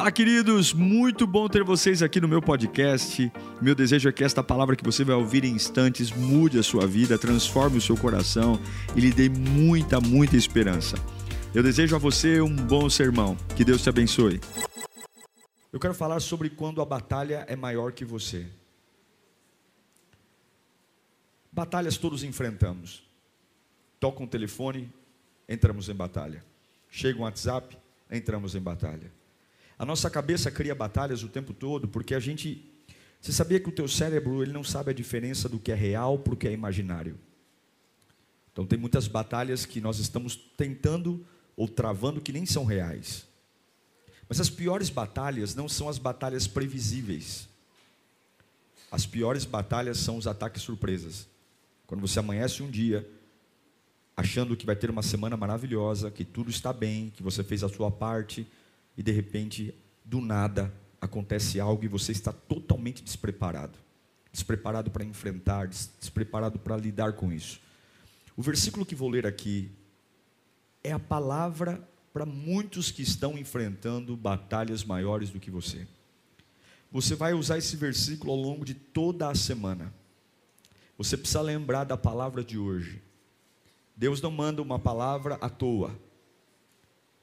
Fala, queridos! Muito bom ter vocês aqui no meu podcast. Meu desejo é que esta palavra que você vai ouvir em instantes mude a sua vida, transforme o seu coração e lhe dê muita, muita esperança. Eu desejo a você um bom sermão. Que Deus te abençoe. Eu quero falar sobre quando a batalha é maior que você. Batalhas todos enfrentamos. Toca um telefone, entramos em batalha. Chega um WhatsApp, entramos em batalha. A nossa cabeça cria batalhas o tempo todo, porque a gente. Você sabia que o teu cérebro ele não sabe a diferença do que é real para o que é imaginário? Então tem muitas batalhas que nós estamos tentando ou travando que nem são reais. Mas as piores batalhas não são as batalhas previsíveis. As piores batalhas são os ataques surpresas. Quando você amanhece um dia achando que vai ter uma semana maravilhosa, que tudo está bem, que você fez a sua parte, e de repente, do nada, acontece algo e você está totalmente despreparado. Despreparado para enfrentar, despreparado para lidar com isso. O versículo que vou ler aqui é a palavra para muitos que estão enfrentando batalhas maiores do que você. Você vai usar esse versículo ao longo de toda a semana. Você precisa lembrar da palavra de hoje. Deus não manda uma palavra à toa.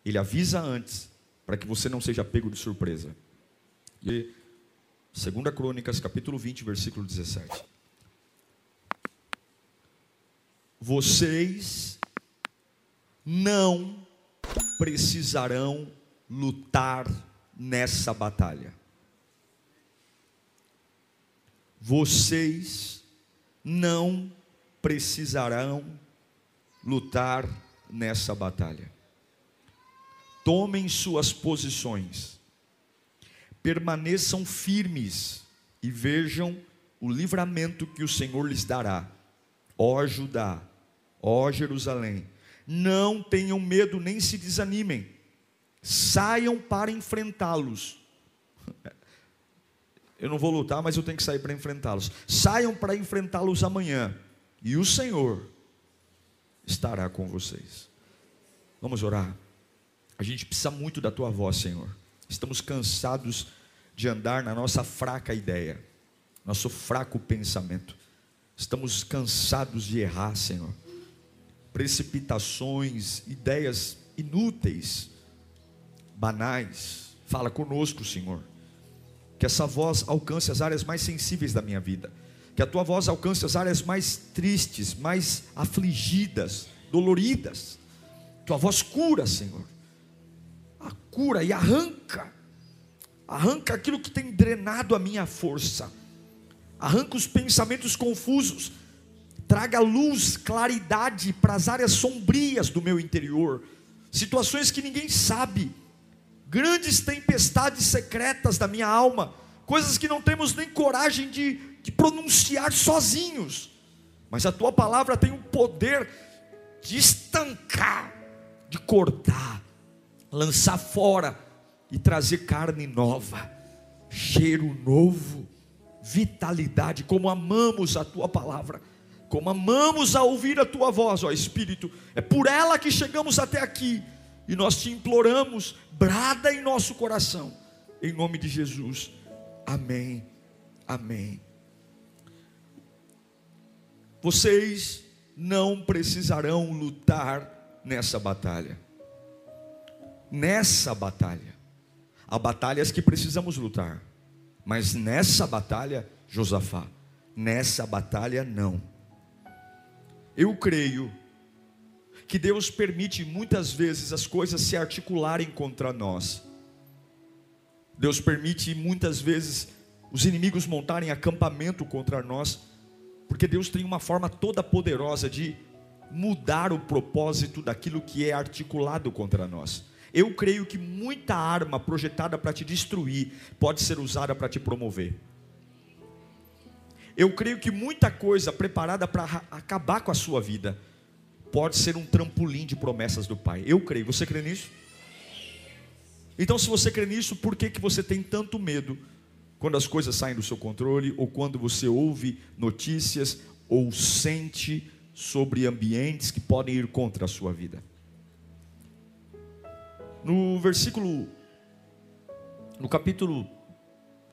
Ele avisa antes para que você não seja pego de surpresa. E 2 Crônicas, capítulo 20, versículo 17. Vocês não precisarão lutar nessa batalha. Vocês não precisarão lutar nessa batalha tomem suas posições, permaneçam firmes e vejam o livramento que o Senhor lhes dará. Ó Judá, ó Jerusalém, não tenham medo nem se desanimem, saiam para enfrentá-los. Eu não vou lutar, mas eu tenho que sair para enfrentá-los. Saiam para enfrentá-los amanhã, e o Senhor estará com vocês. Vamos orar. A gente precisa muito da tua voz, Senhor. Estamos cansados de andar na nossa fraca ideia, nosso fraco pensamento. Estamos cansados de errar, Senhor. Precipitações, ideias inúteis, banais. Fala conosco, Senhor. Que essa voz alcance as áreas mais sensíveis da minha vida. Que a tua voz alcance as áreas mais tristes, mais afligidas, doloridas. Tua voz cura, Senhor e arranca, arranca aquilo que tem drenado a minha força, arranca os pensamentos confusos, traga luz, claridade para as áreas sombrias do meu interior, situações que ninguém sabe, grandes tempestades secretas da minha alma, coisas que não temos nem coragem de, de pronunciar sozinhos, mas a tua palavra tem o poder de estancar, de cortar, lançar fora e trazer carne nova, cheiro novo, vitalidade, como amamos a tua palavra, como amamos a ouvir a tua voz, ó Espírito, é por ela que chegamos até aqui e nós te imploramos, brada em nosso coração, em nome de Jesus, amém, amém. Vocês não precisarão lutar nessa batalha nessa batalha. Há batalhas que precisamos lutar, mas nessa batalha, Josafá, nessa batalha não. Eu creio que Deus permite muitas vezes as coisas se articularem contra nós. Deus permite muitas vezes os inimigos montarem acampamento contra nós, porque Deus tem uma forma toda poderosa de mudar o propósito daquilo que é articulado contra nós. Eu creio que muita arma projetada para te destruir pode ser usada para te promover. Eu creio que muita coisa preparada para acabar com a sua vida pode ser um trampolim de promessas do Pai. Eu creio. Você crê nisso? Então, se você crê nisso, por que, que você tem tanto medo quando as coisas saem do seu controle, ou quando você ouve notícias, ou sente sobre ambientes que podem ir contra a sua vida? No versículo No capítulo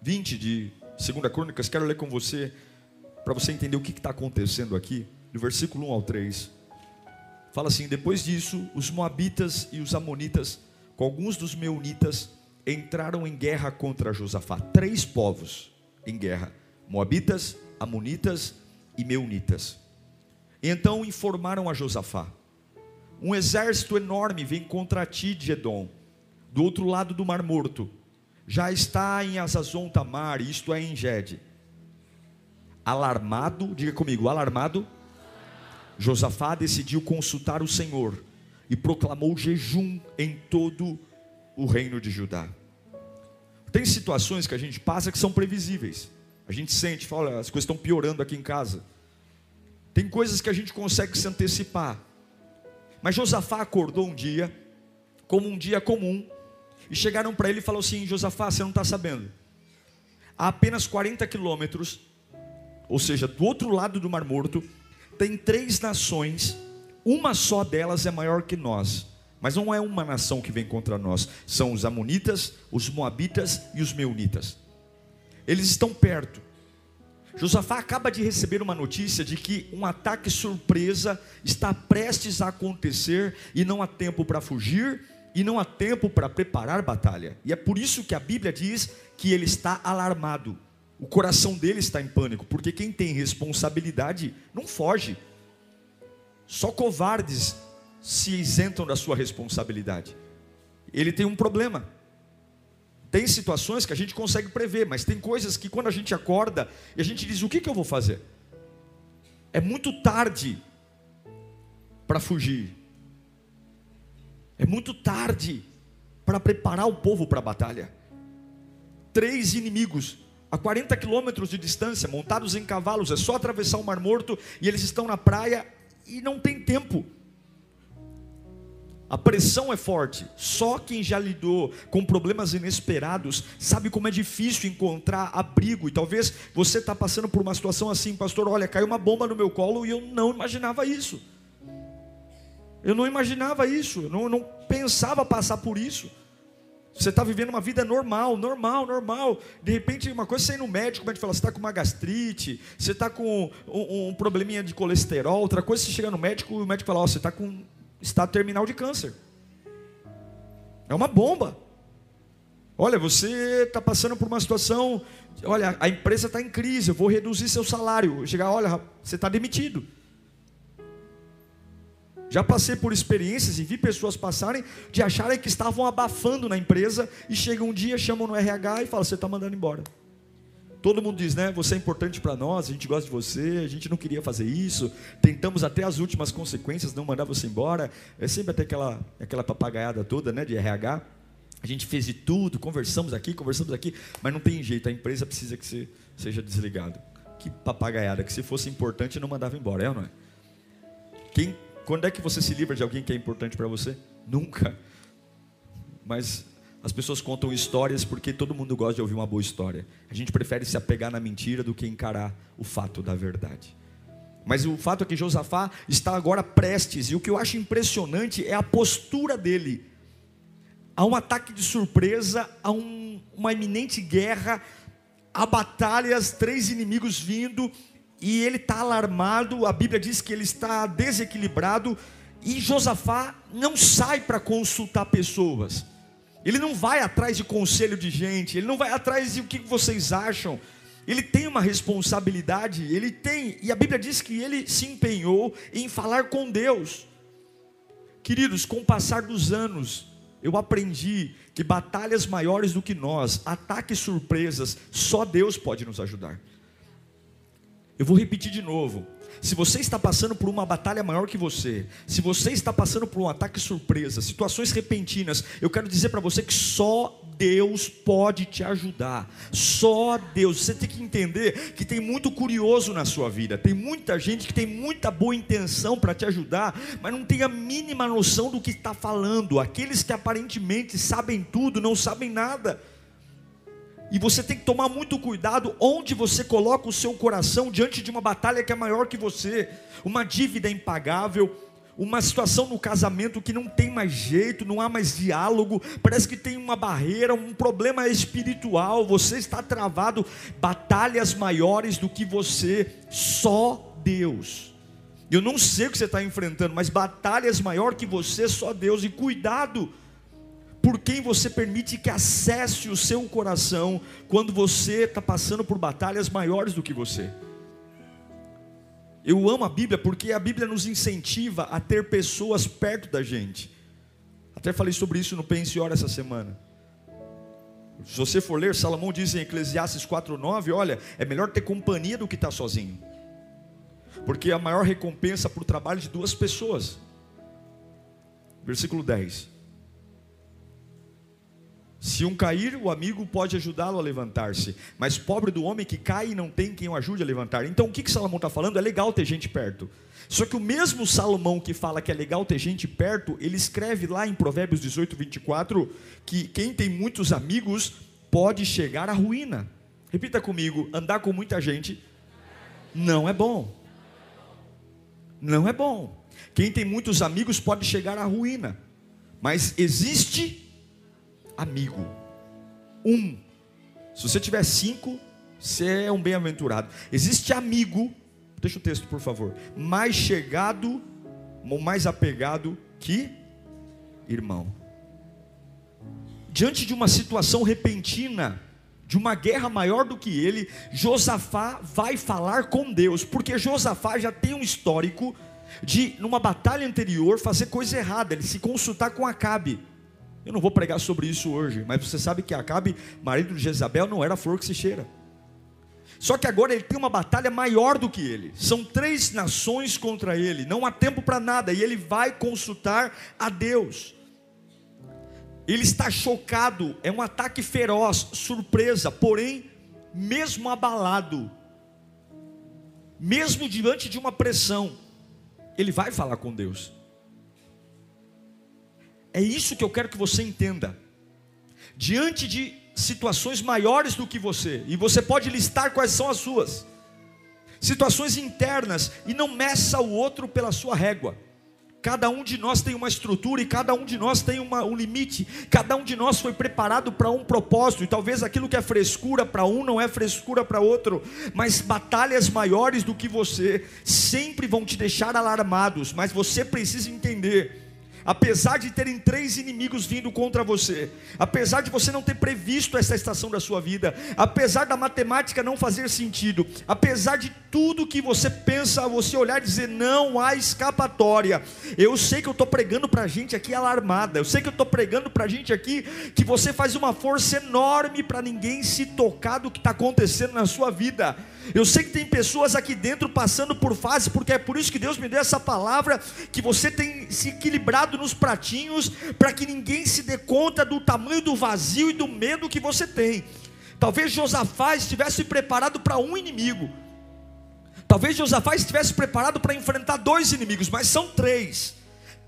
20 de 2 Crônicas, quero ler com você, para você entender o que está acontecendo aqui, do versículo 1 ao 3. Fala assim: Depois disso, os Moabitas e os Amonitas, com alguns dos Meunitas, entraram em guerra contra Josafá. Três povos em guerra: Moabitas, Amonitas e Meunitas. Então informaram a Josafá: Um exército enorme vem contra ti de Edom, do outro lado do Mar Morto. Já está em Azazon Tamar, isto é em Gede. Alarmado, diga comigo, alarmado. Josafá decidiu consultar o Senhor e proclamou jejum em todo o reino de Judá. Tem situações que a gente passa que são previsíveis. A gente sente, fala, as coisas estão piorando aqui em casa. Tem coisas que a gente consegue se antecipar. Mas Josafá acordou um dia, como um dia comum, e chegaram para ele e falaram assim: Josafá, você não está sabendo. Há apenas 40 quilômetros, ou seja, do outro lado do Mar Morto, tem três nações, uma só delas é maior que nós. Mas não é uma nação que vem contra nós, são os Amonitas, os Moabitas e os Meunitas. Eles estão perto. Josafá acaba de receber uma notícia de que um ataque surpresa está prestes a acontecer e não há tempo para fugir e não há tempo para preparar batalha. E é por isso que a Bíblia diz que ele está alarmado. O coração dele está em pânico, porque quem tem responsabilidade não foge. Só covardes se isentam da sua responsabilidade. Ele tem um problema. Tem situações que a gente consegue prever, mas tem coisas que quando a gente acorda e a gente diz: o que, que eu vou fazer? É muito tarde para fugir, é muito tarde para preparar o povo para a batalha. Três inimigos a 40 quilômetros de distância, montados em cavalos, é só atravessar o Mar Morto e eles estão na praia e não tem tempo. A pressão é forte. Só quem já lidou com problemas inesperados sabe como é difícil encontrar abrigo. E talvez você está passando por uma situação assim, pastor. Olha, caiu uma bomba no meu colo e eu não imaginava isso. Eu não imaginava isso. Eu não, não pensava passar por isso. Você está vivendo uma vida normal, normal, normal. De repente, uma coisa você ir no médico, o médico fala, você está com uma gastrite, você está com um, um, probleminha de colesterol. Outra coisa, você chega no médico e o médico fala, oh, você está com estado terminal de câncer. É uma bomba. Olha, você está passando por uma situação. Olha, a empresa está em crise, eu vou reduzir seu salário. Chegar, olha, você está demitido. Já passei por experiências e vi pessoas passarem de acharem que estavam abafando na empresa e chega um dia, chamam no RH e falam: você está mandando embora. Todo mundo diz, né? Você é importante para nós, a gente gosta de você, a gente não queria fazer isso, tentamos até as últimas consequências não mandar você embora. É sempre até aquela, aquela papagaiada toda, né? De RH. A gente fez de tudo, conversamos aqui, conversamos aqui, mas não tem jeito, a empresa precisa que você seja desligado. Que papagaiada, que se fosse importante não mandava embora, é ou não é? Quem, quando é que você se livra de alguém que é importante para você? Nunca. Mas as pessoas contam histórias porque todo mundo gosta de ouvir uma boa história. A gente prefere se apegar na mentira do que encarar o fato da verdade. Mas o fato é que Josafá está agora prestes, e o que eu acho impressionante é a postura dele. Há um ataque de surpresa, há um, uma iminente guerra, há batalhas, três inimigos vindo, e ele está alarmado. A Bíblia diz que ele está desequilibrado, e Josafá não sai para consultar pessoas. Ele não vai atrás de conselho de gente, ele não vai atrás de o que vocês acham. Ele tem uma responsabilidade, ele tem, e a Bíblia diz que ele se empenhou em falar com Deus. Queridos, com o passar dos anos, eu aprendi que batalhas maiores do que nós, ataques surpresas, só Deus pode nos ajudar. Eu vou repetir de novo. Se você está passando por uma batalha maior que você, se você está passando por um ataque surpresa, situações repentinas, eu quero dizer para você que só Deus pode te ajudar. Só Deus. Você tem que entender que tem muito curioso na sua vida. Tem muita gente que tem muita boa intenção para te ajudar, mas não tem a mínima noção do que está falando. Aqueles que aparentemente sabem tudo, não sabem nada. E você tem que tomar muito cuidado onde você coloca o seu coração diante de uma batalha que é maior que você, uma dívida impagável, uma situação no casamento que não tem mais jeito, não há mais diálogo, parece que tem uma barreira, um problema espiritual, você está travado, batalhas maiores do que você, só Deus. Eu não sei o que você está enfrentando, mas batalhas maior que você, só Deus, e cuidado por quem você permite que acesse o seu coração quando você está passando por batalhas maiores do que você. Eu amo a Bíblia porque a Bíblia nos incentiva a ter pessoas perto da gente. Até falei sobre isso no Pense e essa semana. Se você for ler, Salomão diz em Eclesiastes 4,9: olha, é melhor ter companhia do que estar sozinho. Porque a maior recompensa para o trabalho de duas pessoas. Versículo 10. Se um cair, o amigo pode ajudá-lo a levantar-se. Mas pobre do homem que cai e não tem quem o ajude a levantar. Então o que, que Salomão está falando? É legal ter gente perto. Só que o mesmo Salomão que fala que é legal ter gente perto, ele escreve lá em Provérbios 18, 24, que quem tem muitos amigos pode chegar à ruína. Repita comigo: andar com muita gente não é bom. Não é bom. Quem tem muitos amigos pode chegar à ruína. Mas existe amigo. Um. Se você tiver cinco, você é um bem-aventurado. Existe amigo, deixa o texto por favor, mais chegado, mais apegado que irmão. Diante de uma situação repentina, de uma guerra maior do que ele, Josafá vai falar com Deus, porque Josafá já tem um histórico de, numa batalha anterior, fazer coisa errada, ele se consultar com Acabe. Eu não vou pregar sobre isso hoje, mas você sabe que Acabe, marido de Jezabel, não era flor que se cheira. Só que agora ele tem uma batalha maior do que ele. São três nações contra ele. Não há tempo para nada. E ele vai consultar a Deus. Ele está chocado. É um ataque feroz, surpresa. Porém, mesmo abalado, mesmo diante de uma pressão, ele vai falar com Deus. É isso que eu quero que você entenda. Diante de situações maiores do que você, e você pode listar quais são as suas, situações internas, e não meça o outro pela sua régua. Cada um de nós tem uma estrutura e cada um de nós tem uma, um limite. Cada um de nós foi preparado para um propósito. E talvez aquilo que é frescura para um não é frescura para outro. Mas batalhas maiores do que você sempre vão te deixar alarmados. Mas você precisa entender apesar de terem três inimigos vindo contra você, apesar de você não ter previsto essa estação da sua vida, apesar da matemática não fazer sentido, apesar de tudo que você pensa, você olhar e dizer não há escapatória. Eu sei que eu estou pregando para gente aqui alarmada, eu sei que eu estou pregando para gente aqui que você faz uma força enorme para ninguém se tocar do que está acontecendo na sua vida. Eu sei que tem pessoas aqui dentro passando por fases, porque é por isso que Deus me deu essa palavra, que você tem se equilibrado nos pratinhos, para que ninguém se dê conta do tamanho do vazio e do medo que você tem. Talvez Josafá estivesse preparado para um inimigo. Talvez Josafá estivesse preparado para enfrentar dois inimigos, mas são três.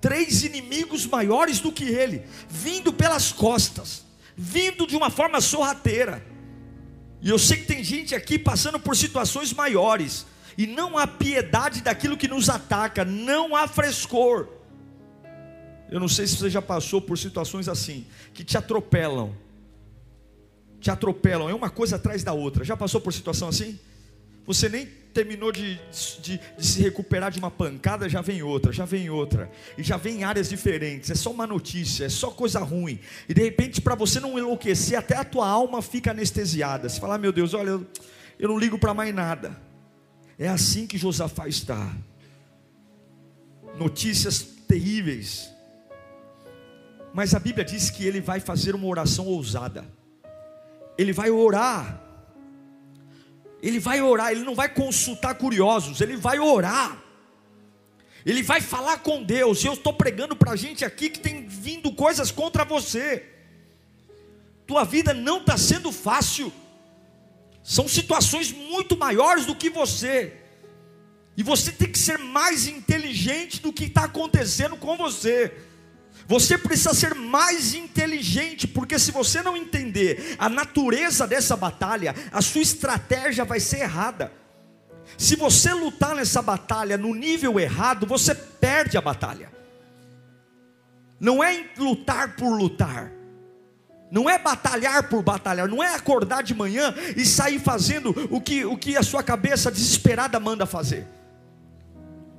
Três inimigos maiores do que ele, vindo pelas costas, vindo de uma forma sorrateira. E eu sei que tem gente aqui passando por situações maiores, e não há piedade daquilo que nos ataca, não há frescor. Eu não sei se você já passou por situações assim, que te atropelam, te atropelam, é uma coisa atrás da outra. Já passou por situação assim? Você nem terminou de, de, de, se recuperar de uma pancada, já vem outra, já vem outra, e já vem áreas diferentes, é só uma notícia, é só coisa ruim, e de repente, para você não enlouquecer, até a tua alma fica anestesiada. Você fala, ah, meu Deus, olha, eu, eu não ligo para mais nada. É assim que Josafá está. Notícias terríveis. Mas a Bíblia diz que ele vai fazer uma oração ousada. Ele vai orar ele vai orar, ele não vai consultar curiosos, ele vai orar. Ele vai falar com Deus. E eu estou pregando para gente aqui que tem vindo coisas contra você. Tua vida não está sendo fácil. São situações muito maiores do que você. E você tem que ser mais inteligente do que está acontecendo com você. Você precisa ser mais inteligente, porque se você não entender a natureza dessa batalha, a sua estratégia vai ser errada. Se você lutar nessa batalha no nível errado, você perde a batalha. Não é lutar por lutar. Não é batalhar por batalhar, não é acordar de manhã e sair fazendo o que, o que a sua cabeça desesperada manda fazer.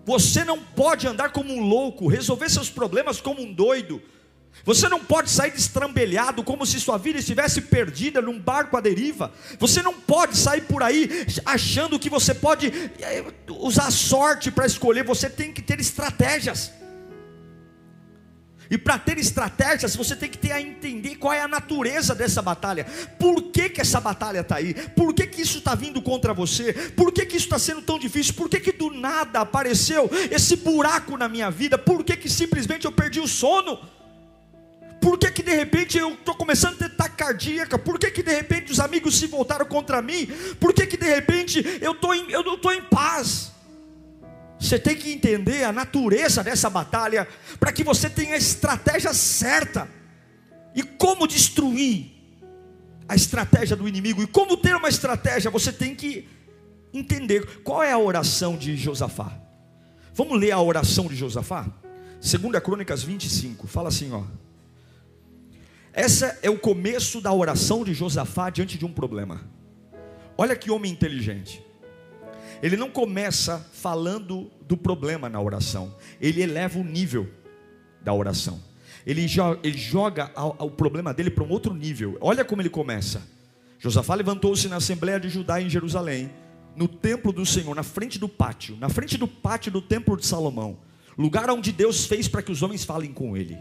Você não pode andar como um louco, resolver seus problemas como um doido. Você não pode sair destrambelhado como se sua vida estivesse perdida num barco à deriva. Você não pode sair por aí achando que você pode eh, usar sorte para escolher. Você tem que ter estratégias. E para ter estratégias, você tem que ter a entender qual é a natureza dessa batalha. Por que, que essa batalha está aí? Por que, que isso está vindo contra você? Por que, que isso está sendo tão difícil? Por que, que do nada apareceu esse buraco na minha vida? Por que, que simplesmente eu perdi o sono? Por que, que de repente eu estou começando a ter taquicardia? Por que, que de repente os amigos se voltaram contra mim? Por que, que de repente eu, tô em, eu não estou em paz? Você tem que entender a natureza dessa batalha para que você tenha a estratégia certa e como destruir a estratégia do inimigo e como ter uma estratégia. Você tem que entender qual é a oração de Josafá. Vamos ler a oração de Josafá? Segunda Crônicas 25, fala assim, ó. Essa é o começo da oração de Josafá diante de um problema. Olha que homem inteligente. Ele não começa falando do problema na oração, ele eleva o nível da oração. Ele joga, ele joga o problema dele para um outro nível. Olha como ele começa. Josafá levantou-se na Assembleia de Judá em Jerusalém, no templo do Senhor, na frente do pátio, na frente do pátio do templo de Salomão, lugar onde Deus fez para que os homens falem com ele.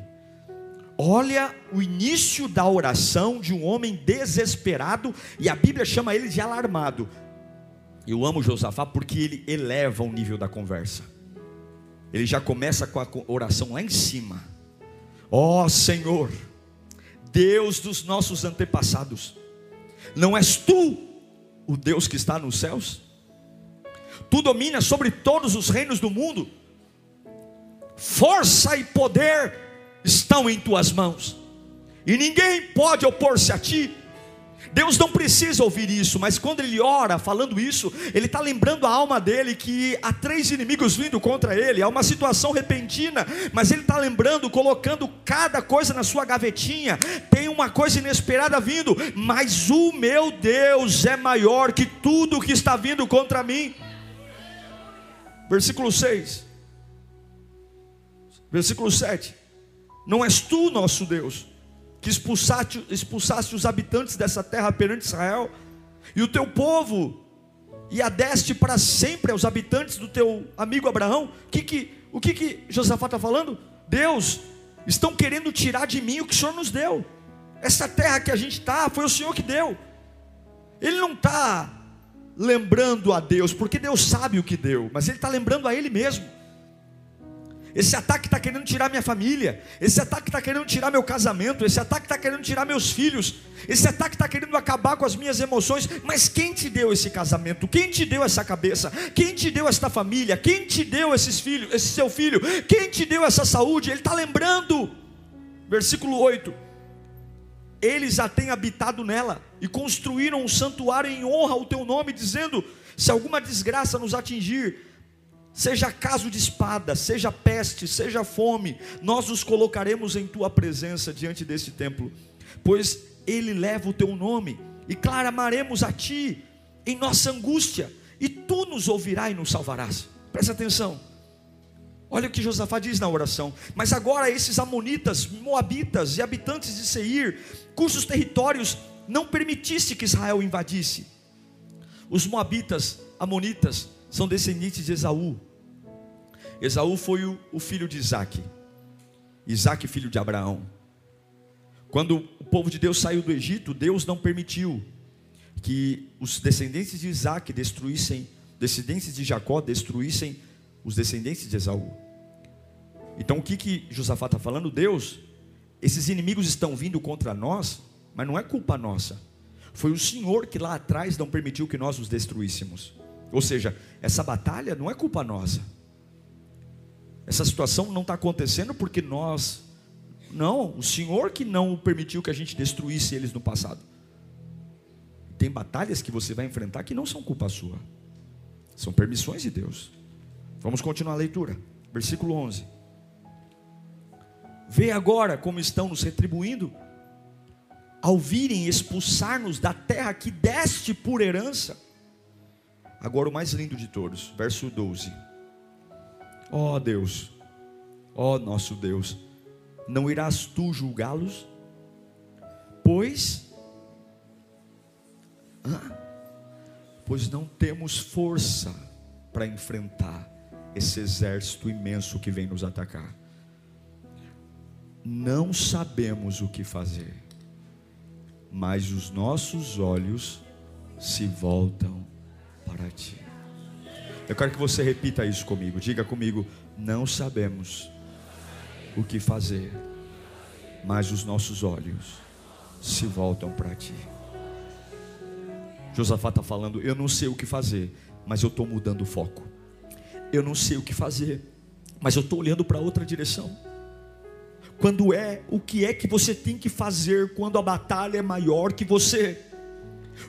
Olha o início da oração de um homem desesperado, e a Bíblia chama ele de alarmado. Eu amo Josafá porque ele eleva o nível da conversa. Ele já começa com a oração lá em cima. Ó oh, Senhor, Deus dos nossos antepassados, não és tu o Deus que está nos céus? Tu dominas sobre todos os reinos do mundo. Força e poder estão em tuas mãos, e ninguém pode opor-se a ti. Deus não precisa ouvir isso, mas quando ele ora falando isso, ele está lembrando a alma dele que há três inimigos vindo contra ele, há uma situação repentina, mas ele está lembrando, colocando cada coisa na sua gavetinha, tem uma coisa inesperada vindo, mas o meu Deus é maior que tudo que está vindo contra mim. Versículo 6, versículo 7: Não és tu nosso Deus que expulsaste, expulsaste os habitantes dessa terra perante Israel, e o teu povo, e adeste para sempre aos habitantes do teu amigo Abraão. Que que, o que, que Josafá está falando? Deus, estão querendo tirar de mim o que o Senhor nos deu. Essa terra que a gente está, foi o Senhor que deu. Ele não está lembrando a Deus, porque Deus sabe o que deu, mas ele está lembrando a Ele mesmo. Esse ataque está querendo tirar minha família. Esse ataque está querendo tirar meu casamento. Esse ataque está querendo tirar meus filhos. Esse ataque está querendo acabar com as minhas emoções. Mas quem te deu esse casamento? Quem te deu essa cabeça? Quem te deu esta família? Quem te deu esses filhos, esse seu filho? Quem te deu essa saúde? Ele está lembrando. Versículo 8. Eles a têm habitado nela e construíram um santuário em honra ao teu nome, dizendo: se alguma desgraça nos atingir, seja caso de espada, seja peste, seja fome, nós nos colocaremos em tua presença diante desse templo, pois ele leva o teu nome, e clamaremos a ti em nossa angústia, e tu nos ouvirás e nos salvarás. Presta atenção. Olha o que Josafá diz na oração. Mas agora esses amonitas, moabitas e habitantes de Seir, cujos territórios não permitisse que Israel invadisse. Os moabitas, amonitas, são descendentes de Esaú. Esaú foi o, o filho de Isaac, Isaac, filho de Abraão. Quando o povo de Deus saiu do Egito, Deus não permitiu que os descendentes de Isaac destruíssem, descendentes de Jacó destruíssem os descendentes de Esaú. Então o que, que Josafá está falando? Deus, esses inimigos estão vindo contra nós, mas não é culpa nossa. Foi o Senhor que lá atrás não permitiu que nós os destruíssemos. Ou seja, essa batalha não é culpa nossa. Essa situação não está acontecendo porque nós. Não, o Senhor que não permitiu que a gente destruísse eles no passado. Tem batalhas que você vai enfrentar que não são culpa sua. São permissões de Deus. Vamos continuar a leitura. Versículo 11. Vê agora como estão nos retribuindo, ao virem expulsar-nos da terra que deste por herança. Agora o mais lindo de todos, verso 12. Ó oh Deus, ó oh nosso Deus, não irás tu julgá-los? Pois, pois não temos força para enfrentar esse exército imenso que vem nos atacar. Não sabemos o que fazer, mas os nossos olhos se voltam para ti. Eu quero que você repita isso comigo. Diga comigo: não sabemos o que fazer, mas os nossos olhos se voltam para ti. Josafá está falando: eu não sei o que fazer, mas eu estou mudando o foco. Eu não sei o que fazer, mas eu estou olhando para outra direção. Quando é o que é que você tem que fazer quando a batalha é maior que você?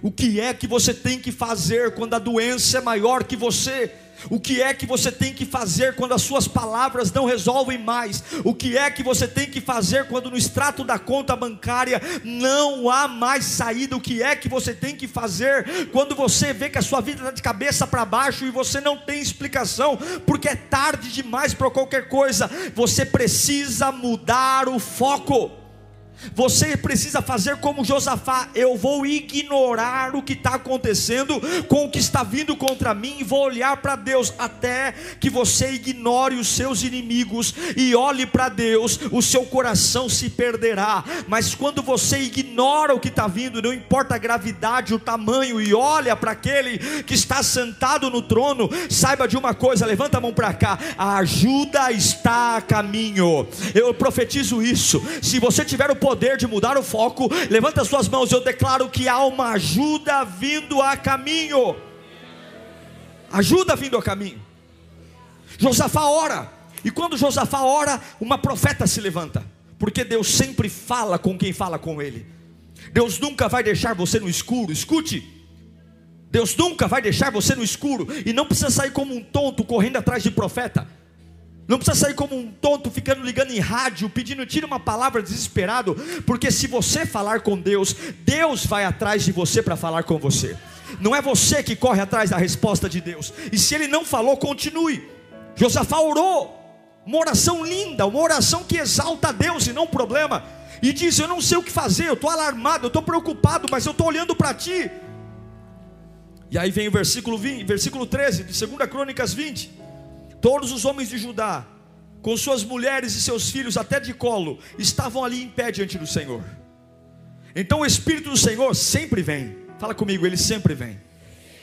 O que é que você tem que fazer quando a doença é maior que você? O que é que você tem que fazer quando as suas palavras não resolvem mais? O que é que você tem que fazer quando no extrato da conta bancária não há mais saída? O que é que você tem que fazer quando você vê que a sua vida está de cabeça para baixo e você não tem explicação, porque é tarde demais para qualquer coisa? Você precisa mudar o foco. Você precisa fazer como Josafá: eu vou ignorar o que está acontecendo com o que está vindo contra mim e vou olhar para Deus, até que você ignore os seus inimigos e olhe para Deus, o seu coração se perderá. Mas quando você ignora o que está vindo, não importa a gravidade, o tamanho, e olha para aquele que está sentado no trono, saiba de uma coisa: levanta a mão para cá, a ajuda está a caminho. Eu profetizo isso. Se você tiver o poder de mudar o foco, levanta as suas mãos, eu declaro que há uma ajuda vindo a caminho. Ajuda vindo a caminho. Josafá ora, e quando Josafá ora, uma profeta se levanta, porque Deus sempre fala com quem fala com ele. Deus nunca vai deixar você no escuro, escute. Deus nunca vai deixar você no escuro, e não precisa sair como um tonto correndo atrás de profeta. Não precisa sair como um tonto ficando ligando em rádio, pedindo tira uma palavra desesperado, porque se você falar com Deus, Deus vai atrás de você para falar com você. Não é você que corre atrás da resposta de Deus. E se ele não falou, continue. Josafá orou, uma oração linda, uma oração que exalta a Deus e não problema. E diz: Eu não sei o que fazer, eu estou alarmado, eu estou preocupado, mas eu estou olhando para ti. E aí vem o versículo 20, versículo 13 de 2 Crônicas 20. Todos os homens de Judá, com suas mulheres e seus filhos até de colo, estavam ali em pé diante do Senhor. Então o Espírito do Senhor sempre vem. Fala comigo, ele sempre vem.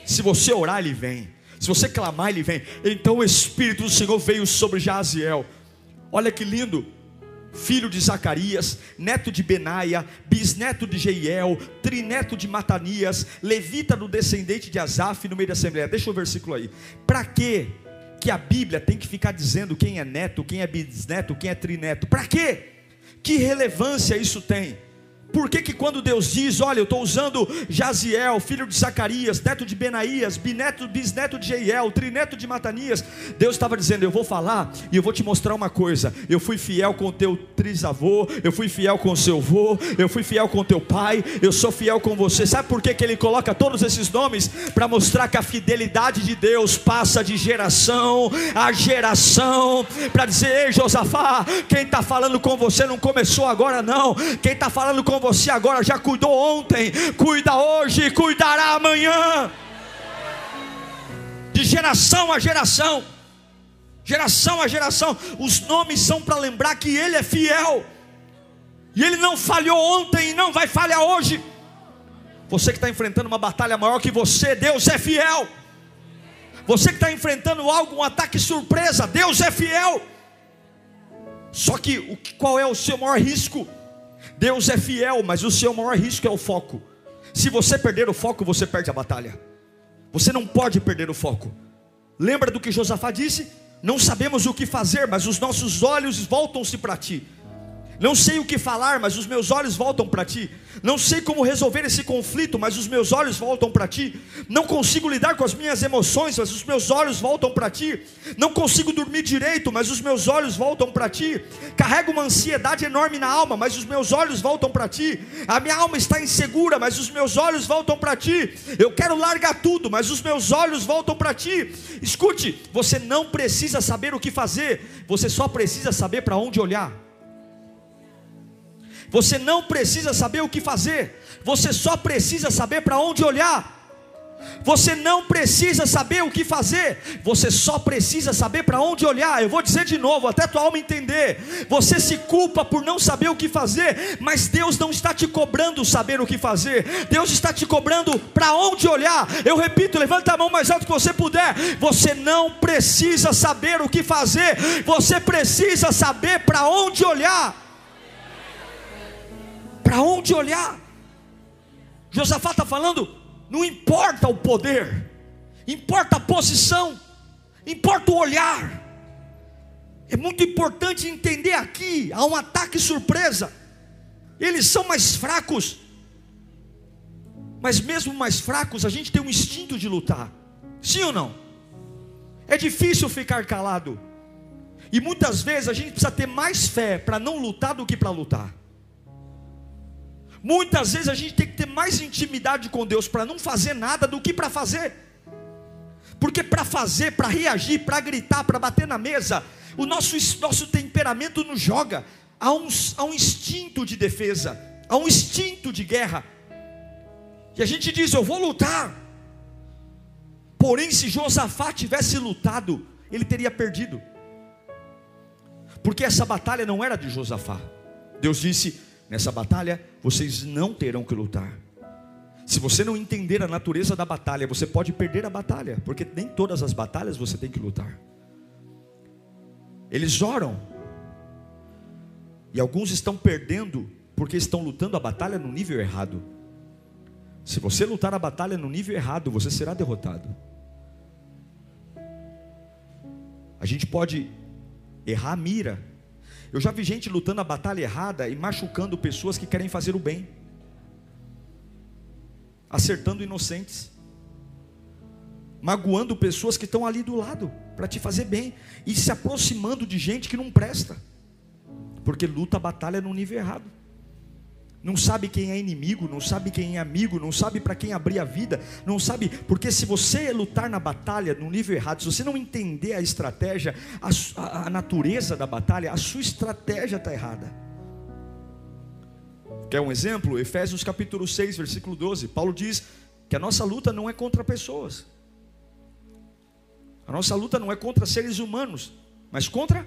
Se você orar, ele vem. Se você clamar, ele vem. Então o Espírito do Senhor veio sobre Jaziel. Olha que lindo. Filho de Zacarias, neto de Benaia, bisneto de Jeiel, trineto de Matanias, levita do descendente de Asaf no meio da assembleia. Deixa o versículo aí. Para quê? Que a Bíblia tem que ficar dizendo quem é neto, quem é bisneto, quem é trineto. Para quê? Que relevância isso tem? Por que, que quando Deus diz, olha, eu estou usando Jaziel, filho de Zacarias, neto de Benaías, bineto, bisneto de Jeiel, trineto de Matanias, Deus estava dizendo, eu vou falar e eu vou te mostrar uma coisa, eu fui fiel com teu trisavô, eu fui fiel com seu avô, eu fui fiel com teu pai, eu sou fiel com você, sabe por que, que ele coloca todos esses nomes? Para mostrar que a fidelidade de Deus passa de geração a geração, para dizer, ei Josafá, quem está falando com você não começou agora não, quem está falando com você agora já cuidou ontem, cuida hoje, cuidará amanhã. De geração a geração, geração a geração, os nomes são para lembrar que Ele é fiel, e Ele não falhou ontem e não vai falhar hoje. Você que está enfrentando uma batalha maior que você, Deus é fiel. Você que está enfrentando algo, um ataque surpresa, Deus é fiel. Só que qual é o seu maior risco? Deus é fiel, mas o seu maior risco é o foco. Se você perder o foco, você perde a batalha. Você não pode perder o foco. Lembra do que Josafá disse? Não sabemos o que fazer, mas os nossos olhos voltam-se para ti. Não sei o que falar, mas os meus olhos voltam para ti. Não sei como resolver esse conflito, mas os meus olhos voltam para ti. Não consigo lidar com as minhas emoções, mas os meus olhos voltam para ti. Não consigo dormir direito, mas os meus olhos voltam para ti. Carrego uma ansiedade enorme na alma, mas os meus olhos voltam para ti. A minha alma está insegura, mas os meus olhos voltam para ti. Eu quero largar tudo, mas os meus olhos voltam para ti. Escute, você não precisa saber o que fazer, você só precisa saber para onde olhar. Você não precisa saber o que fazer, você só precisa saber para onde olhar. Você não precisa saber o que fazer, você só precisa saber para onde olhar. Eu vou dizer de novo, até tua alma entender. Você se culpa por não saber o que fazer, mas Deus não está te cobrando saber o que fazer. Deus está te cobrando para onde olhar. Eu repito, levanta a mão mais alto que você puder. Você não precisa saber o que fazer, você precisa saber para onde olhar para onde olhar. Josafá está falando: não importa o poder, importa a posição, importa o olhar. É muito importante entender aqui: há um ataque surpresa, eles são mais fracos, mas mesmo mais fracos, a gente tem um instinto de lutar, sim ou não? É difícil ficar calado, e muitas vezes a gente precisa ter mais fé para não lutar do que para lutar. Muitas vezes a gente tem que ter mais intimidade com Deus para não fazer nada do que para fazer. Porque para fazer, para reagir, para gritar, para bater na mesa, o nosso, nosso temperamento nos joga a um, a um instinto de defesa, a um instinto de guerra. E a gente diz: Eu vou lutar. Porém, se Josafá tivesse lutado, ele teria perdido. Porque essa batalha não era de Josafá. Deus disse: Nessa batalha, vocês não terão que lutar. Se você não entender a natureza da batalha, você pode perder a batalha, porque nem todas as batalhas você tem que lutar. Eles oram, e alguns estão perdendo porque estão lutando a batalha no nível errado. Se você lutar a batalha no nível errado, você será derrotado. A gente pode errar a mira, eu já vi gente lutando a batalha errada e machucando pessoas que querem fazer o bem, acertando inocentes, magoando pessoas que estão ali do lado para te fazer bem e se aproximando de gente que não presta, porque luta a batalha no nível errado não sabe quem é inimigo, não sabe quem é amigo, não sabe para quem abrir a vida, não sabe, porque se você lutar na batalha no nível errado, se você não entender a estratégia, a, a, a natureza da batalha, a sua estratégia está errada. Quer um exemplo? Efésios capítulo 6, versículo 12. Paulo diz que a nossa luta não é contra pessoas, a nossa luta não é contra seres humanos, mas contra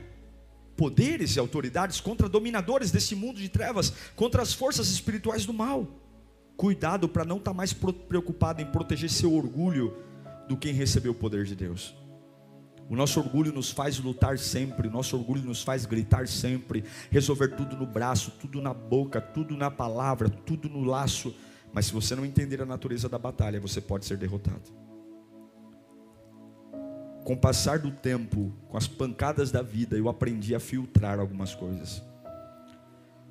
poderes e autoridades, contra dominadores desse mundo de trevas, contra as forças espirituais do mal. Cuidado para não estar tá mais preocupado em proteger seu orgulho do que em receber o poder de Deus. O nosso orgulho nos faz lutar sempre, o nosso orgulho nos faz gritar sempre, resolver tudo no braço, tudo na boca, tudo na palavra, tudo no laço. Mas se você não entender a natureza da batalha, você pode ser derrotado com o passar do tempo, com as pancadas da vida, eu aprendi a filtrar algumas coisas.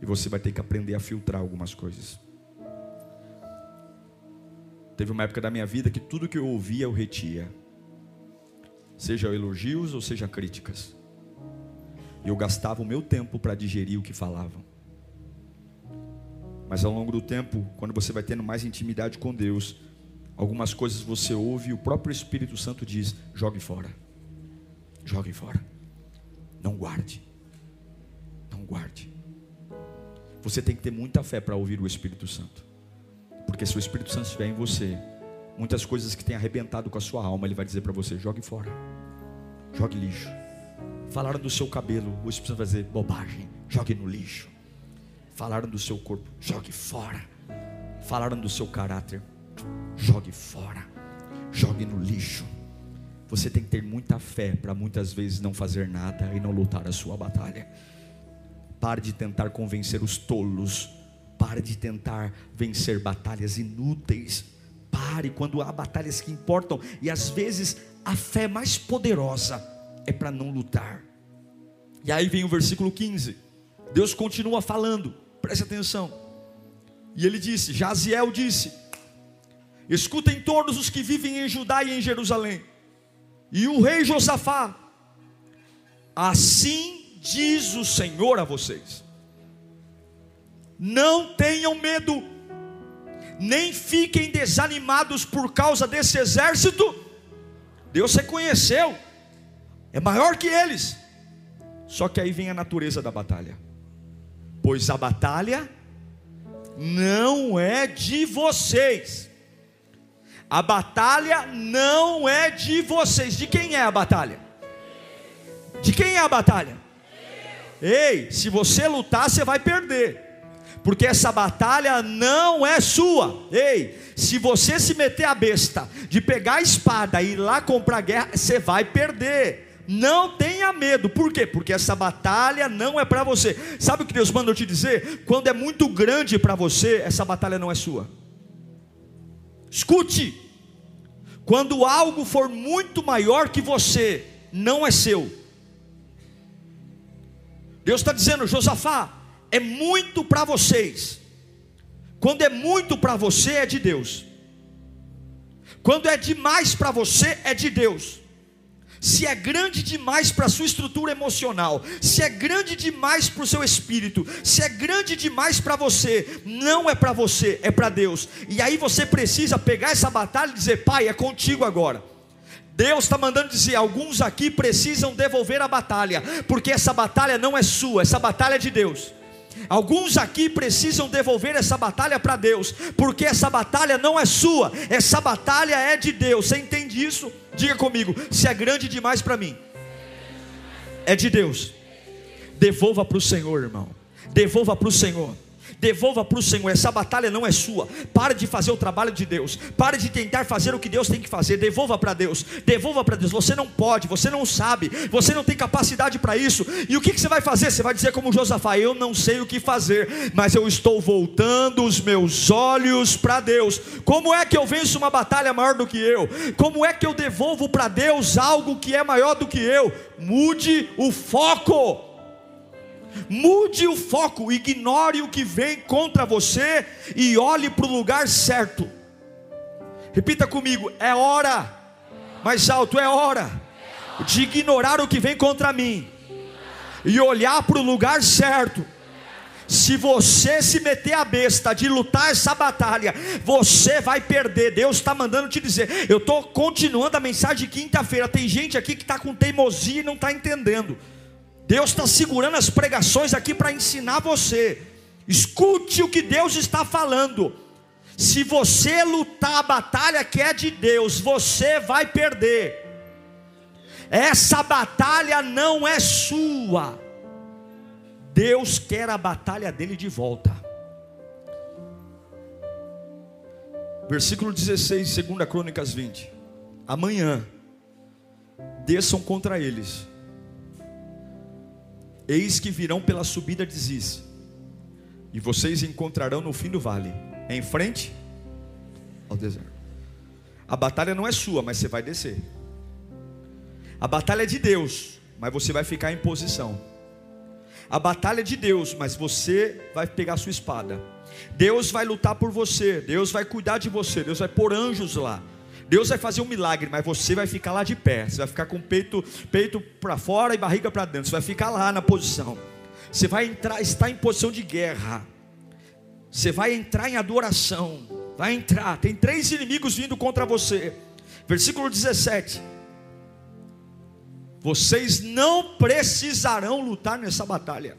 E você vai ter que aprender a filtrar algumas coisas. Teve uma época da minha vida que tudo que eu ouvia eu retia, seja elogios ou seja críticas. E eu gastava o meu tempo para digerir o que falavam. Mas ao longo do tempo, quando você vai tendo mais intimidade com Deus, Algumas coisas você ouve e o próprio Espírito Santo diz: jogue fora. Jogue fora. Não guarde. Não guarde. Você tem que ter muita fé para ouvir o Espírito Santo. Porque se o Espírito Santo estiver em você, muitas coisas que tem arrebentado com a sua alma, ele vai dizer para você: jogue fora. Jogue lixo. Falaram do seu cabelo, o Espírito Santo vai dizer bobagem, jogue no lixo. Falaram do seu corpo, jogue fora. Falaram do seu caráter, jogue fora, jogue no lixo. Você tem que ter muita fé para muitas vezes não fazer nada e não lutar a sua batalha. Pare de tentar convencer os tolos. Pare de tentar vencer batalhas inúteis. Pare quando há batalhas que importam. E às vezes a fé mais poderosa é para não lutar. E aí vem o versículo 15. Deus continua falando, preste atenção. E ele disse: Jaziel disse: Escutem todos os que vivem em Judá e em Jerusalém. E o rei Josafá, assim diz o Senhor a vocês: Não tenham medo, nem fiquem desanimados por causa desse exército. Deus reconheceu, é maior que eles. Só que aí vem a natureza da batalha, pois a batalha não é de vocês. A batalha não é de vocês. De quem é a batalha? De quem é a batalha? Ei, se você lutar, você vai perder. Porque essa batalha não é sua. Ei, se você se meter a besta de pegar a espada e ir lá comprar guerra, você vai perder. Não tenha medo, por quê? Porque essa batalha não é para você. Sabe o que Deus manda eu te dizer? Quando é muito grande para você, essa batalha não é sua. Escute, quando algo for muito maior que você, não é seu. Deus está dizendo, Josafá, é muito para vocês. Quando é muito para você, é de Deus. Quando é demais para você, é de Deus se é grande demais para a sua estrutura emocional, se é grande demais para o seu espírito, se é grande demais para você, não é para você, é para Deus. E aí você precisa pegar essa batalha e dizer: Pai, é contigo agora. Deus está mandando dizer: alguns aqui precisam devolver a batalha, porque essa batalha não é sua, essa batalha é de Deus. Alguns aqui precisam devolver essa batalha para Deus, porque essa batalha não é sua, essa batalha é de Deus. Você entende isso? Diga comigo: se é grande demais para mim, é de Deus. Devolva para o Senhor, irmão. Devolva para o Senhor. Devolva para o Senhor, essa batalha não é sua. Pare de fazer o trabalho de Deus. Pare de tentar fazer o que Deus tem que fazer. Devolva para Deus. Devolva para Deus. Você não pode, você não sabe, você não tem capacidade para isso. E o que, que você vai fazer? Você vai dizer como Josafá: Eu não sei o que fazer, mas eu estou voltando os meus olhos para Deus. Como é que eu venço uma batalha maior do que eu? Como é que eu devolvo para Deus algo que é maior do que eu? Mude o foco. Mude o foco, ignore o que vem contra você e olhe para o lugar certo. Repita comigo: é hora, mais alto, é hora de ignorar o que vem contra mim e olhar para o lugar certo. Se você se meter a besta de lutar essa batalha, você vai perder. Deus está mandando te dizer. Eu estou continuando a mensagem de quinta-feira. Tem gente aqui que está com teimosia e não está entendendo. Deus está segurando as pregações aqui para ensinar você. Escute o que Deus está falando. Se você lutar a batalha que é de Deus, você vai perder. Essa batalha não é sua. Deus quer a batalha dele de volta. Versículo 16, 2 Crônicas 20. Amanhã desçam contra eles Eis que virão pela subida de Ziz, e vocês encontrarão no fim do vale, em frente ao deserto. A batalha não é sua, mas você vai descer. A batalha é de Deus, mas você vai ficar em posição. A batalha é de Deus, mas você vai pegar sua espada. Deus vai lutar por você, Deus vai cuidar de você, Deus vai pôr anjos lá. Deus vai fazer um milagre, mas você vai ficar lá de pé. Você vai ficar com o peito, peito para fora e barriga para dentro. Você vai ficar lá na posição. Você vai entrar, estar em posição de guerra. Você vai entrar em adoração. Vai entrar. Tem três inimigos vindo contra você. Versículo 17. Vocês não precisarão lutar nessa batalha.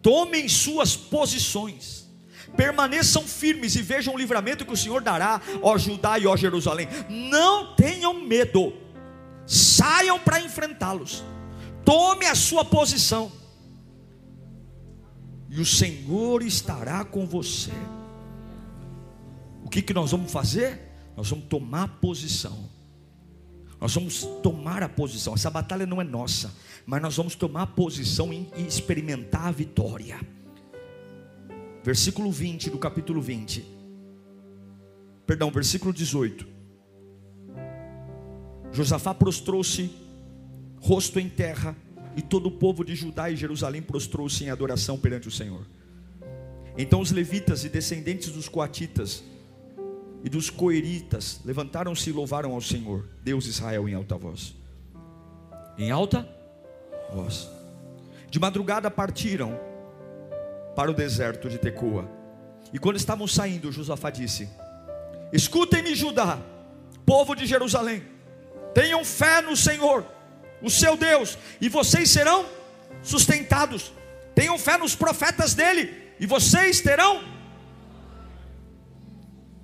Tomem suas posições permaneçam firmes e vejam o livramento que o Senhor dará, ó Judá e ó Jerusalém. Não tenham medo, saiam para enfrentá-los, tome a sua posição, e o Senhor estará com você. O que, que nós vamos fazer? Nós vamos tomar posição. Nós vamos tomar a posição. Essa batalha não é nossa, mas nós vamos tomar a posição e experimentar a vitória versículo 20 do capítulo 20. Perdão, versículo 18. Josafá prostrou-se, rosto em terra, e todo o povo de Judá e Jerusalém prostrou-se em adoração perante o Senhor. Então os levitas e descendentes dos coatitas e dos coeritas levantaram-se e louvaram ao Senhor, Deus Israel, em alta voz. Em alta voz. De madrugada partiram para o deserto de Tecoa. E quando estavam saindo, Josafá disse: Escutem-me, Judá, povo de Jerusalém, tenham fé no Senhor, o seu Deus, e vocês serão sustentados. Tenham fé nos profetas dele, e vocês terão.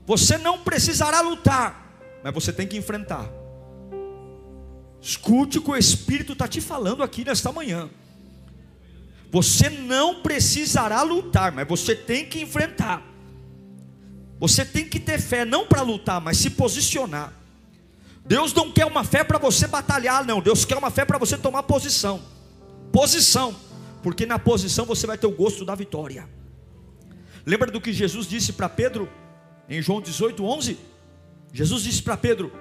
Você não precisará lutar, mas você tem que enfrentar. Escute o que o Espírito está te falando aqui nesta manhã. Você não precisará lutar, mas você tem que enfrentar. Você tem que ter fé, não para lutar, mas se posicionar. Deus não quer uma fé para você batalhar, não. Deus quer uma fé para você tomar posição. Posição, porque na posição você vai ter o gosto da vitória. Lembra do que Jesus disse para Pedro em João 18, 11? Jesus disse para Pedro: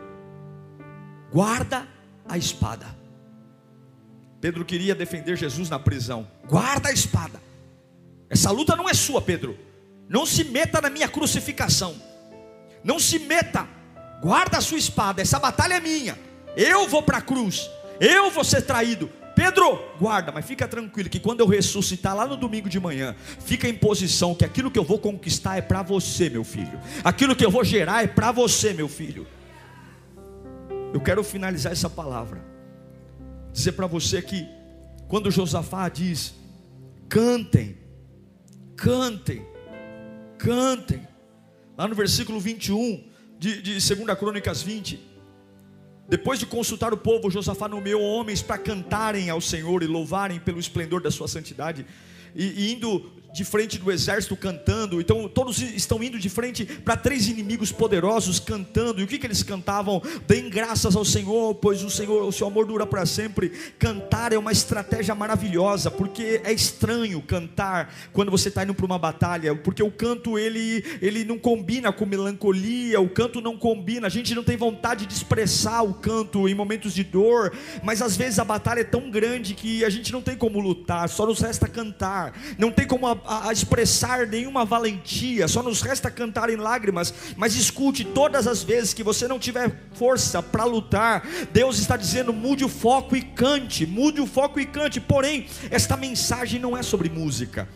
guarda a espada. Pedro queria defender Jesus na prisão. Guarda a espada. Essa luta não é sua, Pedro. Não se meta na minha crucificação. Não se meta. Guarda a sua espada. Essa batalha é minha. Eu vou para a cruz. Eu vou ser traído. Pedro, guarda, mas fica tranquilo que quando eu ressuscitar lá no domingo de manhã, fica em posição que aquilo que eu vou conquistar é para você, meu filho. Aquilo que eu vou gerar é para você, meu filho. Eu quero finalizar essa palavra. Dizer para você que quando Josafá diz: cantem, cantem, cantem. Lá no versículo 21 de, de 2 Crônicas 20. Depois de consultar o povo, Josafá nomeou homens para cantarem ao Senhor e louvarem pelo esplendor da sua santidade. E, e indo de frente do exército cantando. Então todos estão indo de frente para três inimigos poderosos cantando. E o que, que eles cantavam? Deem graças ao Senhor, pois o Senhor, o seu amor dura para sempre. Cantar é uma estratégia maravilhosa, porque é estranho cantar quando você está indo para uma batalha, porque o canto ele ele não combina com melancolia, o canto não combina. A gente não tem vontade de expressar o canto em momentos de dor, mas às vezes a batalha é tão grande que a gente não tem como lutar, só nos resta cantar. Não tem como a, a, expressar nenhuma valentia, só nos resta cantar em lágrimas. Mas escute, todas as vezes que você não tiver força para lutar, Deus está dizendo: mude o foco e cante, mude o foco e cante. Porém, esta mensagem não é sobre música.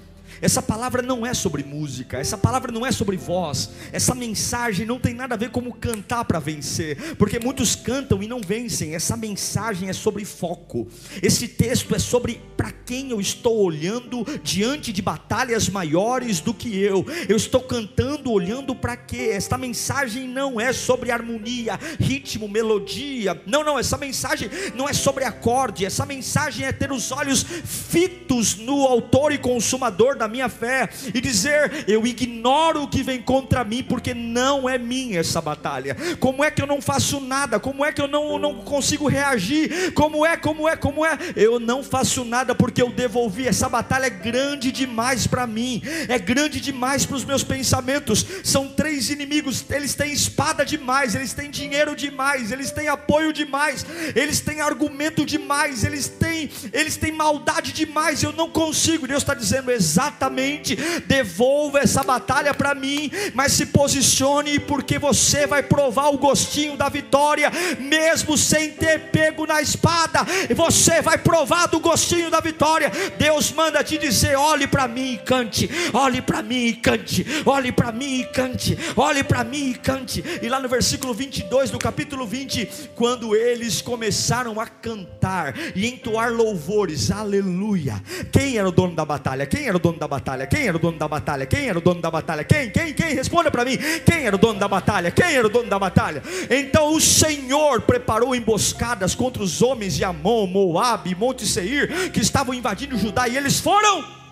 Essa palavra não é sobre música, essa palavra não é sobre voz, essa mensagem não tem nada a ver como cantar para vencer, porque muitos cantam e não vencem. Essa mensagem é sobre foco. Esse texto é sobre para quem eu estou olhando diante de batalhas maiores do que eu. Eu estou cantando olhando para quê? Esta mensagem não é sobre harmonia, ritmo, melodia. Não, não, essa mensagem não é sobre acorde. Essa mensagem é ter os olhos fitos no autor e consumador da minha fé e dizer: Eu ignoro o que vem contra mim, porque não é minha essa batalha. Como é que eu não faço nada? Como é que eu não, não consigo reagir? Como é, como é, como é? Eu não faço nada porque eu devolvi. Essa batalha é grande demais para mim, é grande demais para os meus pensamentos. São três inimigos, eles têm espada demais, eles têm dinheiro demais, eles têm apoio demais, eles têm argumento demais, eles têm, eles têm maldade demais. Eu não consigo. Deus está dizendo exatamente exatamente, devolva essa batalha para mim, mas se posicione, porque você vai provar o gostinho da vitória, mesmo sem ter pego na espada, você vai provar do gostinho da vitória. Deus manda te dizer: olhe para mim e cante, olhe para mim e cante, olhe para mim e cante, olhe para mim e cante. E lá no versículo 22 do capítulo 20, quando eles começaram a cantar e entoar louvores, aleluia. Quem era o dono da batalha? Quem era o dono da batalha? Quem era o dono da batalha? Quem era o dono da batalha? Quem? Quem? Quem? Responda para mim. Quem era o dono da batalha? Quem era o dono da batalha? Então o Senhor preparou emboscadas contra os homens de Amon, Moabe, Monte Seir, que estavam invadindo Judá, e eles foram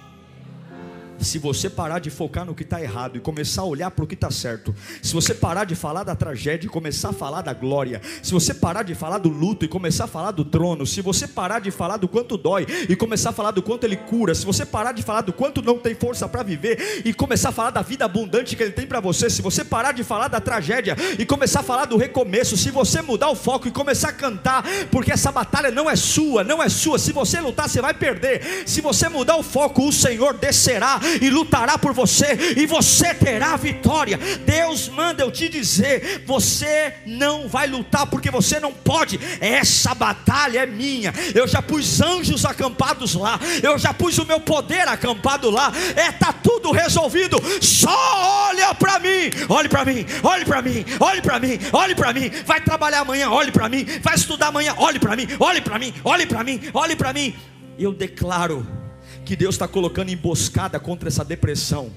se você parar de focar no que está errado e começar a olhar para o que está certo, se você parar de falar da tragédia e começar a falar da glória, se você parar de falar do luto e começar a falar do trono, se você parar de falar do quanto dói e começar a falar do quanto ele cura, se você parar de falar do quanto não tem força para viver e começar a falar da vida abundante que ele tem para você, se você parar de falar da tragédia e começar a falar do recomeço, se você mudar o foco e começar a cantar, porque essa batalha não é sua, não é sua. Se você lutar, você vai perder. Se você mudar o foco, o Senhor descerá e lutará por você, e você terá vitória. Deus manda eu te dizer: você não vai lutar porque você não pode. Essa batalha é minha. Eu já pus anjos acampados lá, eu já pus o meu poder acampado lá. É tá tudo resolvido. Só olha para mim, olhe para mim, olhe para mim, olhe para mim, olhe para mim. Vai trabalhar amanhã, olhe para mim. Vai estudar amanhã, olhe para mim, olhe para mim, olhe para mim, olhe para mim. Eu declaro que Deus está colocando emboscada contra essa depressão.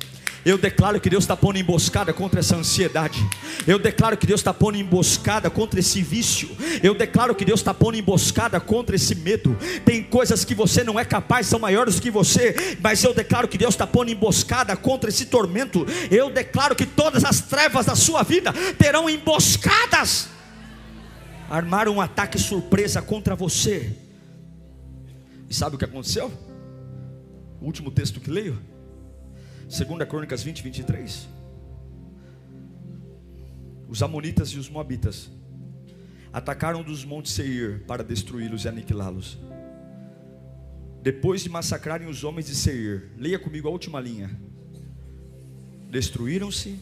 Eu declaro que Deus está pondo emboscada contra essa ansiedade. Eu declaro que Deus está pondo emboscada contra esse vício. Eu declaro que Deus está pondo emboscada contra esse medo. Tem coisas que você não é capaz, são maiores que você. Mas eu declaro que Deus está pondo emboscada contra esse tormento. Eu declaro que todas as trevas da sua vida terão emboscadas. Armaram um ataque surpresa contra você. E sabe o que aconteceu? O último texto que leio, 2 Crônicas 20, 23. Os Amonitas e os Moabitas atacaram dos montes Seir para destruí-los e aniquilá-los. Depois de massacrarem os homens de Seir, leia comigo a última linha. Destruíram-se.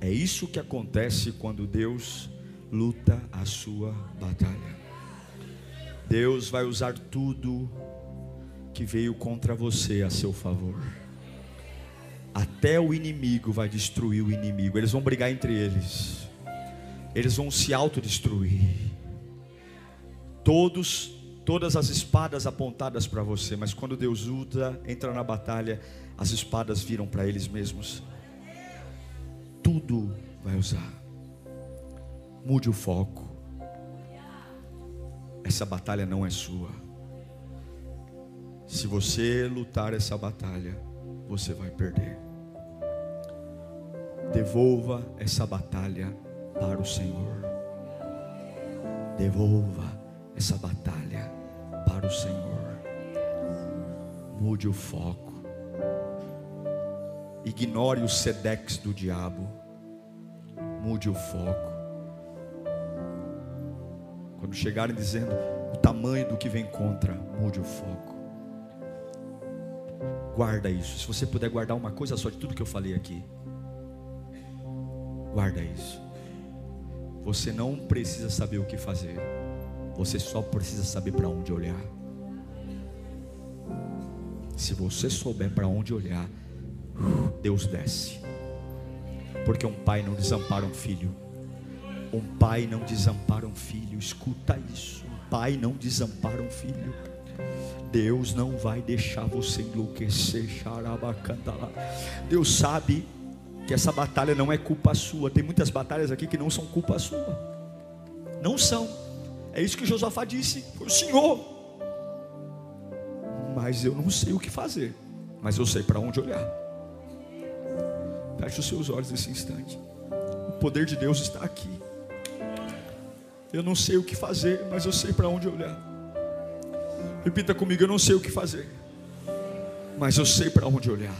É isso que acontece quando Deus luta a sua batalha. Deus vai usar tudo que veio contra você a seu favor. Até o inimigo vai destruir o inimigo. Eles vão brigar entre eles. Eles vão se autodestruir. Todos, todas as espadas apontadas para você, mas quando Deus usa, entra na batalha, as espadas viram para eles mesmos. Tudo vai usar. Mude o foco. Essa batalha não é sua. Se você lutar essa batalha, você vai perder. Devolva essa batalha para o Senhor. Devolva essa batalha para o Senhor. Mude o foco. Ignore os sedex do diabo. Mude o foco. Quando chegarem dizendo o tamanho do que vem contra, mude o foco. Guarda isso. Se você puder guardar uma coisa só de tudo que eu falei aqui, guarda isso. Você não precisa saber o que fazer, você só precisa saber para onde olhar. Se você souber para onde olhar, Deus desce, porque um pai não desampara um filho. Um pai não desampara um filho, escuta isso. Um pai não desampara um filho. Deus não vai deixar você enlouquecer. Deus sabe que essa batalha não é culpa sua. Tem muitas batalhas aqui que não são culpa sua. Não são. É isso que Josafá disse. Foi o Senhor. Mas eu não sei o que fazer. Mas eu sei para onde olhar. Feche os seus olhos nesse instante. O poder de Deus está aqui. Eu não sei o que fazer, mas eu sei para onde olhar. Repita comigo: eu não sei o que fazer, mas eu sei para onde olhar.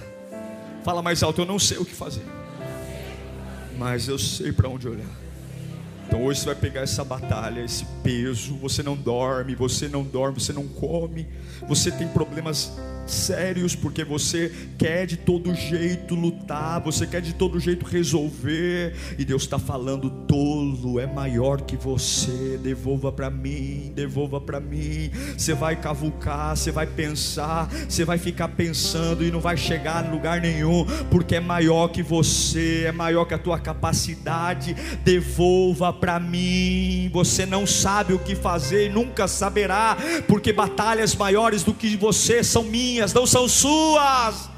Fala mais alto: eu não sei o que fazer, mas eu sei para onde olhar. Então hoje você vai pegar essa batalha, esse peso. Você não dorme, você não dorme, você não come, você tem problemas sérios, porque você quer de todo jeito lutar, você quer de todo jeito resolver, e Deus está falando: é maior que você, devolva para mim, devolva para mim. Você vai cavucar, você vai pensar, você vai ficar pensando e não vai chegar em lugar nenhum, porque é maior que você, é maior que a tua capacidade. Devolva para mim, você não sabe o que fazer e nunca saberá, porque batalhas maiores do que você são minhas, não são suas.